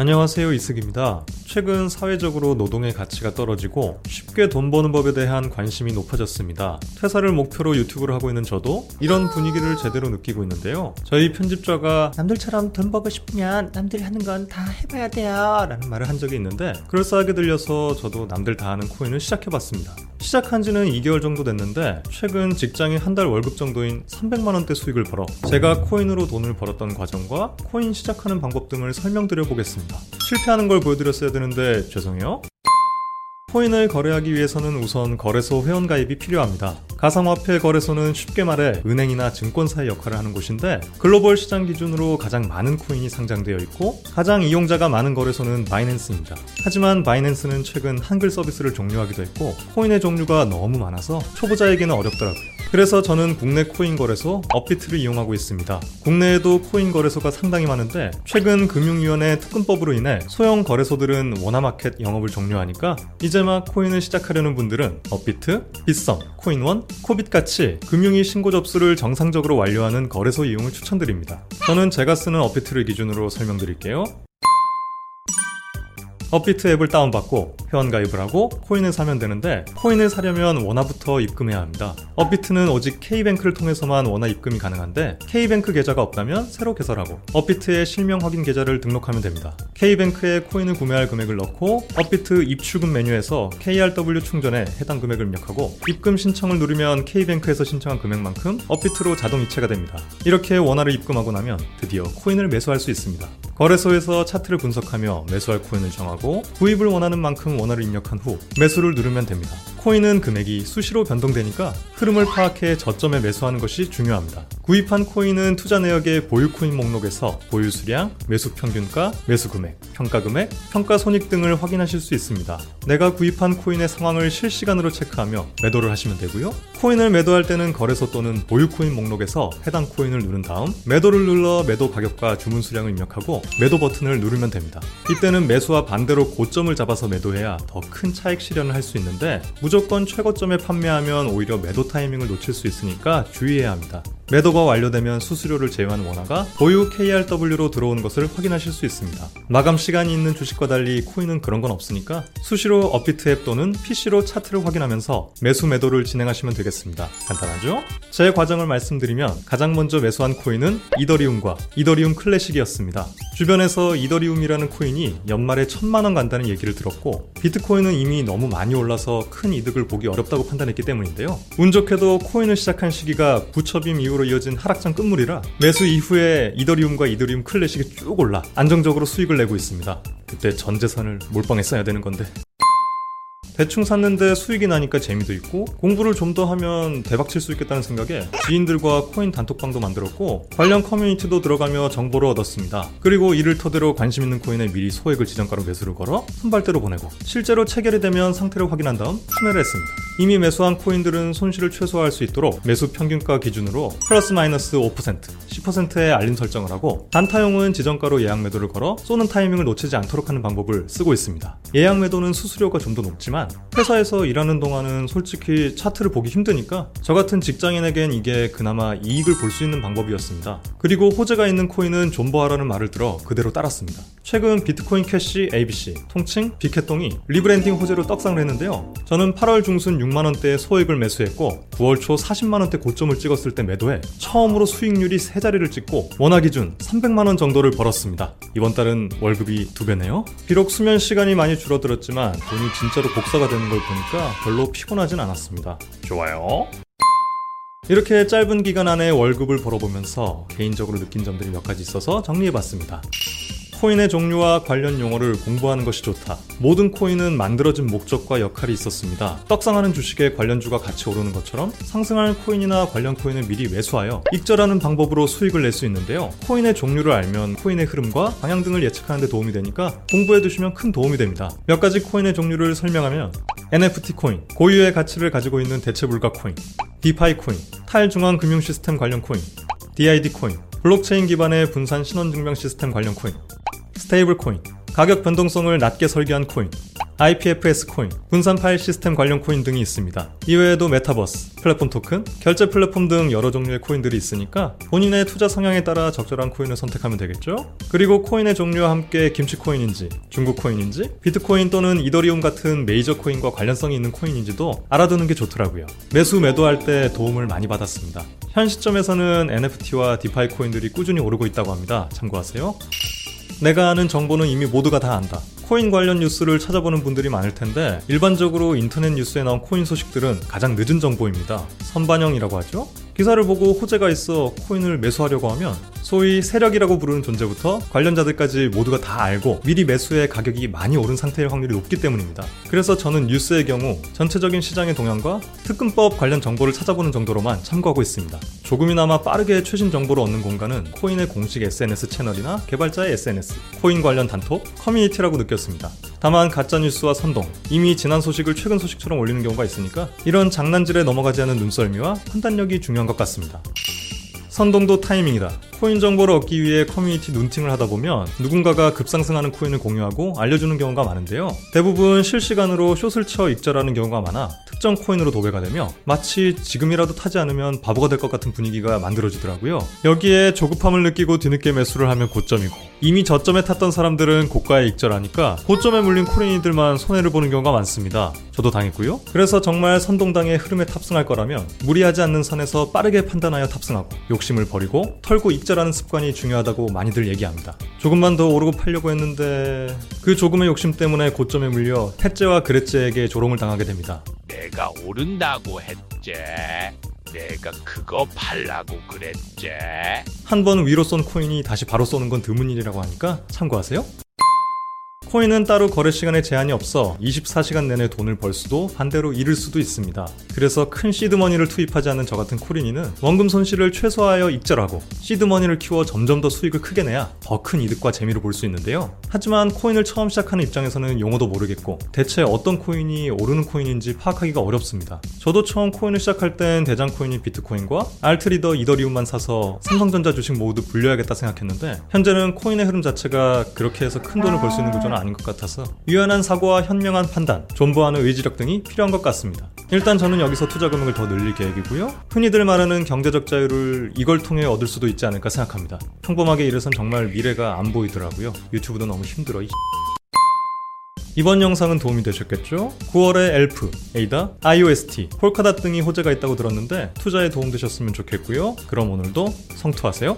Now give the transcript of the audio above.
안녕하세요 이승입니다. 최근 사회적으로 노동의 가치가 떨어지고 쉽게 돈 버는 법에 대한 관심이 높아졌습니다. 퇴사를 목표로 유튜브를 하고 있는 저도 이런 분위기를 제대로 느끼고 있는데요. 저희 편집자가 남들처럼 돈 벌고 싶으면 남들이 하는 건 다 해봐야 돼요 라는 말을 한 적이 있는데 그럴싸하게 들려서 저도 남들 다 하는 코인을 시작해봤습니다. 시작한 지는 2개월 정도 됐는데 최근 직장인 한달 월급 정도인 300만 원대 수익을 벌어 제가 코인으로 돈을 벌었던 과정과 코인 시작하는 방법 등을 설명드려 보겠습니다. 실패하는 걸 보여드렸어야 되는데 죄송해요. 코인을 거래하기 위해서는 우선 거래소 회원가입이 필요합니다. 가상화폐 거래소는 쉽게 말해 은행이나 증권사의 역할을 하는 곳인데 글로벌 시장 기준으로 가장 많은 코인이 상장되어 있고 가장 이용자가 많은 거래소는 바이낸스입니다. 하지만 바이낸스는 최근 한글 서비스를 종료하기도 했고 코인의 종류가 너무 많아서 초보자에게는 어렵더라고요. 그래서 저는 국내 코인 거래소 업비트를 이용하고 있습니다. 국내에도 코인 거래소가 상당히 많은데 최근 금융위원회 특금법으로 인해 소형 거래소들은 원화마켓 영업을 종료하니까 이제 막 코인을 시작하려는 분들은 업비트, 빗썸, 코인원, 코빗같이 금융위 신고 접수를 정상적으로 완료하는 거래소 이용을 추천드립니다. 저는 제가 쓰는 업비트를 기준으로 설명드릴게요. 업비트 앱을 다운받고 회원가입을 하고 코인을 사면 되는데 코인을 사려면 원화부터 입금해야 합니다. 업비트는 오직 K뱅크를 통해서만 원화 입금이 가능한데 K뱅크 계좌가 없다면 새로 개설하고 업비트의 실명 확인 계좌를 등록하면 됩니다. K뱅크에 코인을 구매할 금액을 넣고 업비트 입출금 메뉴에서 KRW 충전에 해당 금액을 입력하고 입금 신청을 누르면 K뱅크에서 신청한 금액만큼 업비트로 자동 이체가 됩니다. 이렇게 원화를 입금하고 나면 드디어 코인을 매수할 수 있습니다. 거래소에서 차트를 분석하며 매수할 코인을 정하고 구입을 원하는 만큼 원화를 입력한 후 매수를 누르면 됩니다. 코인은 금액이 수시로 변동되니까 흐름을 파악해 저점에 매수하는 것이 중요합니다. 구입한 코인은 투자 내역의 보유 코인 목록에서 보유 수량, 매수 평균가, 매수 금액, 평가 금액, 평가 손익 등을 확인하실 수 있습니다. 내가 구입한 코인의 상황을 실시간으로 체크하며 매도를 하시면 되고요. 코인을 매도할 때는 거래소 또는 보유 코인 목록에서 해당 코인을 누른 다음 매도를 눌러 매도 가격과 주문 수량을 입력하고 매도 버튼을 누르면 됩니다. 이때는 매수와 반대로 고점을 잡아서 매도해야 더 큰 차익 실현을 할 수 있는데 무조건 최고점에 판매하면 오히려 매도 타이밍을 놓칠 수 있으니까 주의해야 합니다. 매도가 완료되면 수수료를 제외한 원화가 보유 KRW로 들어오는 것을 확인하실 수 있습니다. 마감 시간이 있는 주식과 달리 코인은 그런 건 없으니까 수시로 업비트 앱 또는 PC로 차트를 확인하면서 매수 매도를 진행하시면 되겠습니다. 간단하죠? 제 과정을 말씀드리면 가장 먼저 매수한 코인은 이더리움과 이더리움 클래식이었습니다. 주변에서 이더리움이라는 코인이 연말에 천만 원 간다는 얘기를 들었고 비트코인은 이미 너무 많이 올라서 큰 이득을 보기 어렵다고 판단했기 때문인데요. 운 좋게도 코인을 시작한 시기가 부처빔 이후로 이어진 하락장 끝물이라 매수 이후에 이더리움과 이더리움 클래식이 쭉 올라 안정적으로 수익을 내고 있습니다. 그때 전 재산을 몰빵에 써야 되는 건데 대충 샀는데 수익이 나니까 재미도 있고 공부를 좀 더 하면 대박 칠 수 있겠다는 생각에 지인들과 코인 단톡방도 만들었고 관련 커뮤니티도 들어가며 정보를 얻었습니다. 그리고 이를 토대로 관심 있는 코인에 미리 소액을 지정가로 매수를 걸어 선발대로 보내고 실제로 체결이 되면 상태를 확인한 다음 판매를 했습니다. 이미 매수한 코인들은 손실을 최소화할 수 있도록 매수 평균가 기준으로 플러스 마이너스 5% 10%의 알림 설정을 하고 단타용은 지정가로 예약 매도를 걸어 쏘는 타이밍을 놓치지 않도록 하는 방법을 쓰고 있습니다. 예약 매도는 수수료가 좀 더 높지만 회사에서 일하는 동안은 솔직히 차트를 보기 힘드니까 저 같은 직장인에겐 이게 그나마 이익을 볼 수 있는 방법이었습니다. 그리고 호재가 있는 코인은 존버하라는 말을 들어 그대로 따랐습니다. 최근 비트코인 캐시 ABC, 통칭 비켓동이 리브랜딩 호재로 떡상을 했는데요. 저는 8월 중순 6만원대에 소액을 매수했고 9월 초 40만 원대 고점을 찍었을 때 매도해 처음으로 수익률이 세 자리를 찍고 원화 기준 300만 원 정도를 벌었습니다. 이번 달은 월급이 두 배네요. 비록 수면 시간이 많이 줄어들었지만 돈이 진짜로 복사가 되는 걸 보니까 별로 피곤하진 않았습니다. 좋아요. 이렇게 짧은 기간 안에 월급을 벌어보면서 개인적으로 느낀 점들이 몇 가지 있어서 정리해봤습니다. 코인의 종류와 관련 용어를 공부하는 것이 좋다. 모든 코인은 만들어진 목적과 역할이 있었습니다. 떡상하는 주식의 관련주가 같이 오르는 것처럼 상승하는 코인이나 관련 코인을 미리 매수하여 익절하는 방법으로 수익을 낼 수 있는데요. 코인의 종류를 알면 코인의 흐름과 방향 등을 예측하는 데 도움이 되니까 공부해 두시면 큰 도움이 됩니다. 몇 가지 코인의 종류를 설명하면 NFT 코인, 고유의 가치를 가지고 있는 대체 불가 코인, DeFi 코인, 탈중앙 금융 시스템 관련 코인, DID 코인, 블록체인 기반의 분산 신원 증명 시스템 관련 코인, stable 코인, 가격 변동성을 낮게 설계한 코인, IPFS 코인, 분산 파일 시스템 관련 코인 등이 있습니다. 이외에도 메타버스, 플랫폼 토큰, 결제 플랫폼 등 여러 종류의 코인들이 있으니까 본인의 투자 성향에 따라 적절한 코인을 선택하면 되겠죠? 그리고 코인의 종류와 함께 김치 코인인지, 중국 코인인지, 비트코인 또는 이더리움 같은 메이저 코인과 관련성이 있는 코인인지도 알아두는 게 좋더라고요. 매수 매도할 때 도움을 많이 받았습니다. 현 시점에서는 NFT와 DeFi 코인들이 꾸준히 오르고 있다고 합니다. 참고하세요. 내가 아는 정보는 이미 모두가 다 안다. 코인 관련 뉴스를 찾아보는 분들이 많을 텐데 일반적으로 인터넷 뉴스에 나온 코인 소식들은 가장 늦은 정보입니다. 선반영이라고 하죠. 기사를 보고 호재가 있어 코인을 매수하려고 하면 소위 세력이라고 부르는 존재부터 관련자들까지 모두가 다 알고 미리 매수해 가격이 많이 오른 상태일 확률이 높기 때문입니다. 그래서 저는 뉴스의 경우 전체적인 시장의 동향과 특금법 관련 정보를 찾아보는 정도로만 참고하고 있습니다. 조금이나마 빠르게 최신 정보를 얻는 공간은 코인의 공식 SNS 채널이나 개발자의 SNS, 코인 관련 단톡, 커뮤니티라고 느꼈습니다. 다만 가짜뉴스와 선동, 이미 지난 소식을 최근 소식처럼 올리는 경우가 있으니까 이런 장난질에 넘어가지 않는 눈썰미와 판단력이 중요한 것 같습니다. 선동도 타이밍이다. 코인 정보를 얻기 위해 커뮤니티 눈팅을 하다 보면 누군가가 급상승하는 코인을 공유하고 알려주는 경우가 많은데요. 대부분 실시간으로 short을 쳐 익절하는 경우가 많아 특정 코인으로 도배가 되며 마치 지금이라도 타지 않으면 바보가 될 것 같은 분위기가 만들어지더라고요. 여기에 조급함을 느끼고 뒤늦게 매수를 하면 고점이고 이미 저점에 탔던 사람들은 고가에 익절하니까 고점에 물린 코인이들만 손해를 보는 경우가 많습니다. 저도 당했고요. 그래서 정말 선동당의 흐름에 탑승할 거라면 무리하지 않는 선에서 빠르게 판단하여 탑승하고 욕심을 버리고 털고 익절하는 습관이 중요하다고 많이들 얘기합니다. 조금만 더 오르고 팔려고 했는데 그 조금의 욕심 때문에 고점에 물려 해째와 그레째에게 조롱을 당하게 됩니다. 내가 오른다고 했지. 내가 그거 팔라고 그랬지. 한 번 위로 쏜 코인이 다시 바로 쏘는 건 드문 일이라고 하니까 참고하세요. 코인은 따로 거래 시간에 제한이 없어 24시간 내내 돈을 벌 수도 반대로 잃을 수도 있습니다. 그래서 큰 seed money를 투입하지 않는 저 같은 코린이는 원금 손실을 최소화하여 익절하고 seed money를 키워 점점 더 수익을 크게 내야 더 큰 이득과 재미를 볼 수 있는데요. 하지만 코인을 처음 시작하는 입장에서는 용어도 모르겠고 대체 어떤 코인이 오르는 코인인지 파악하기가 어렵습니다. 저도 처음 코인을 시작할 땐 대장 코인인 비트코인과 alt leader 이더리움만 사서 삼성전자 주식 모으듯 불려야겠다 생각했는데 현재는 코인의 흐름 자체가 그렇게 해서 큰 돈을 벌 수 있는 구조는 아닌 것 같아서 유연한 사고와 현명한 판단, 존버하는 의지력 등이 필요한 것 같습니다. 일단 저는 여기서 투자 금액을 더 늘릴 계획이고요. 흔히들 말하는 경제적 자유를 이걸 통해 얻을 수도 있지 않을까 생각합니다. 평범하게 이래선 정말 미래가 안 보이더라고요. 유튜브도 너무 힘들어. 이 이번 영상은 도움이 되셨겠죠? 9월에 엘프, 에이다, IOST, 폴카닷 등이 호재가 있다고 들었는데 투자에 도움 되셨으면 좋겠고요. 그럼 오늘도 성투하세요.